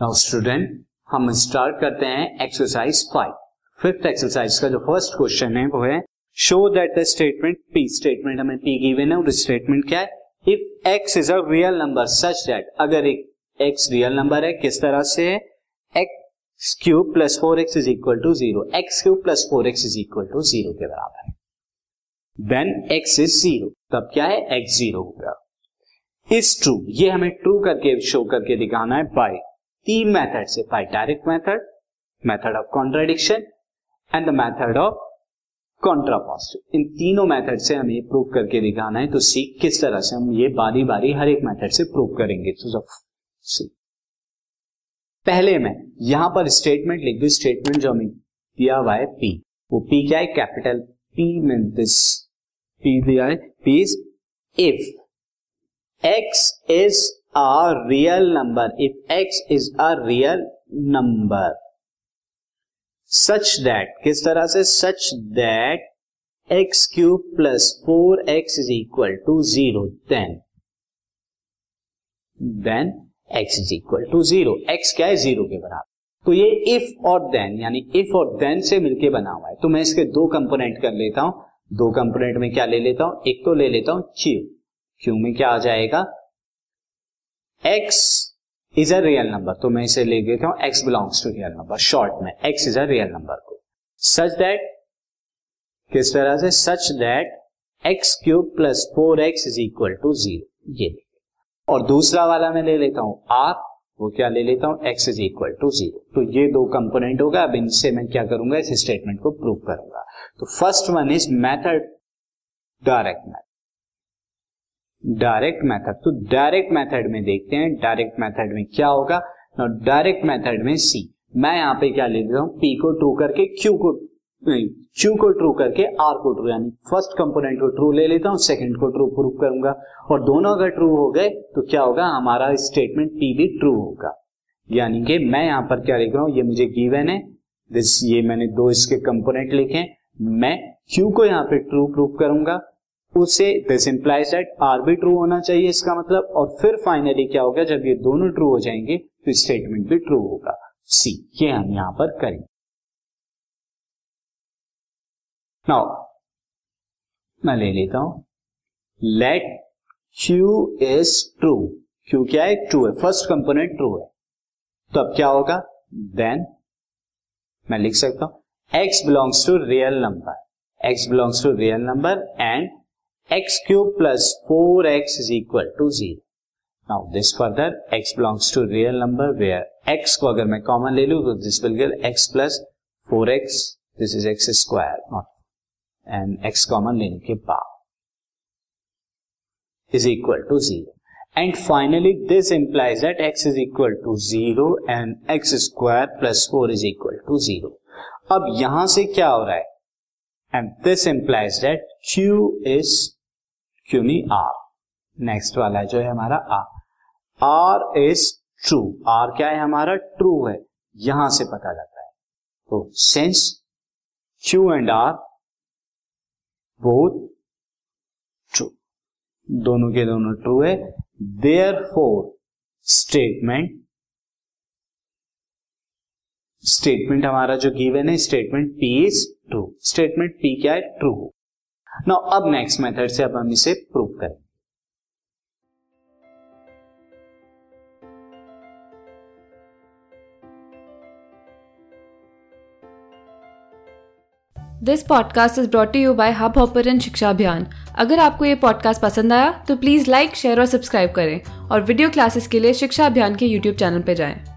Now student हम start करते हैं एक्सरसाइज फाइव फिफ्थ एक्सरसाइज का जो फ़र्स्ट क्वेश्चन है, वो है show that the statement P statement हमें पी गिवन है और स्टेटमेंट क्या है? If X is a real number such that अगर एक एक्स रियल नंबर है, किस तरह से है? X cube plus four X is equal to zero X cube plus four X is equal to zero के बराबर है। देन एक्स इज़ ज़ीरो तब क्या है? एक्स ज़ीरो होगा इज़ ट्रू ये हमें ट्रू करके शो करके दिखाना है बाय तीन मेथड से by direct method method of contradiction and the method of contrapositive इन तीनों मेथड से हमें प्रूव करके दिखाना है तो सी किस तरह से हम ये बारी बारी हर एक मेथड से प्रूव करेंगे। तो सी पहले मैं, यहाँ पर स्टेटमेंट लिख दू स्टेटमेंट जो हमें दिया हुआ है पी वो पी क्या है? Capital P mean this P दिया है P is if X is a real number, if x is a real number, such that, किस तरह से? Such that x cube plus 4x is equal to 0, then then x is equal to 0. x क्या है? Zero के बराबर. तो ये if और देन यानी इफ़ और देन से मिलके बना हुआ है। तो मैं इसके दो कंपोनेंट कर लेता हूँ। दो कंपोनेंट में क्या ले लेता हूँ? एक तो ले लेता हूँ क्यू क्यू में क्या आ जाएगा? X is a real number तो मैं इसे ले देता हूँ X belongs to real number short में X is a real number को। सच दैट किस तरह से? Such that X cube plus four X is equal to zero ये और दूसरा वाला मैं ले लेता हूँ। आर वो क्या ले लेता हूँ? X is equal to zero तो ये दो कंपोनेंट होगा। अब इनसे मैं क्या करूँगा? इस स्टेटमेंट को प्रूव करूँगा। तो first one is method direct method direct method तो डायरेक्ट मेथड में देखते हैं डायरेक्ट मेथड में क्या होगा? डायरेक्ट मेथड में सी मैं यहाँ पे क्या ले लेता हूँ? पी को ट्रू करके क्यू को क्यू को ट्रू करके आर को ट्रू यानी फ़र्स्ट कंपोनेंट को ट्रू ले लेता हूँ सेकंड को ट्रू प्रूव करूँगा। और दोनों अगर ट्रू हो गए तो क्या होगा? हमारा स्टेटमेंट पी भी ट्रू होगा। यानी कि मैं यहाँ पर क्या लिख रहा हूँ? ये मुझे गिवन है। दिस ये मैंने दो इसके कंपोनेंट लिखे मैं क्यू को यहाँ पे ट्रू प्रूव करूँगा। उससे दिस इंप्लाइज दैट आर भी ट्रू होना चाहिए इसका मतलब। और फिर फाइनली क्या होगा जब ये दोनों ट्रू हो जाएँगे तो स्टेटमेंट भी ट्रू होगा। सी ये हम यहाँ पर करेंगे। नाउ मैं ले लेता हूँ। Let Q is true Q क्या है? ट्रू है। फ़र्स्ट कंपोनेंट ट्रू है। तो अब क्या होगा? देन मैं लिख सकता हूँ। X belongs to real number X belongs to real number and X cube plus four X is equal to zero now this further X belongs to real number where X को अगर मैं common ले लू तो this will give X plus four X this is X square not and X common लेने के बाद is equal to zero and finally this implies that X is equal to zero and X square plus four is equal to zero अब यहाँ से क्या हो रहा है? And this implies that Q is क्यों नहीं? आर नेक्स्ट वाला है जो है हमारा R R is true R क्या है हमारा? ट्रू है। यहाँ से पता लगता है। तो since Q and R both true दोनों के दोनों ट्रू है। देयर फोर स्टेटमेंट स्टेटमेंट हमारा जो गिवन है statement P is true statement P क्या है? ट्रू नाउ अब नेक्स्ट मेथड से अब हम इसे प्रूव करें this podcast is brought you by Hubhopper शिक्षा अभियान अगर आपको ये पॉडकास्ट पसंद आया तो प्लीज़ लाइक शेयर और सब्सक्राइब करें और वीडियो क्लासेस के लिए शिक्षा अभियान के यूट्यूब चैनल पर जाएँ।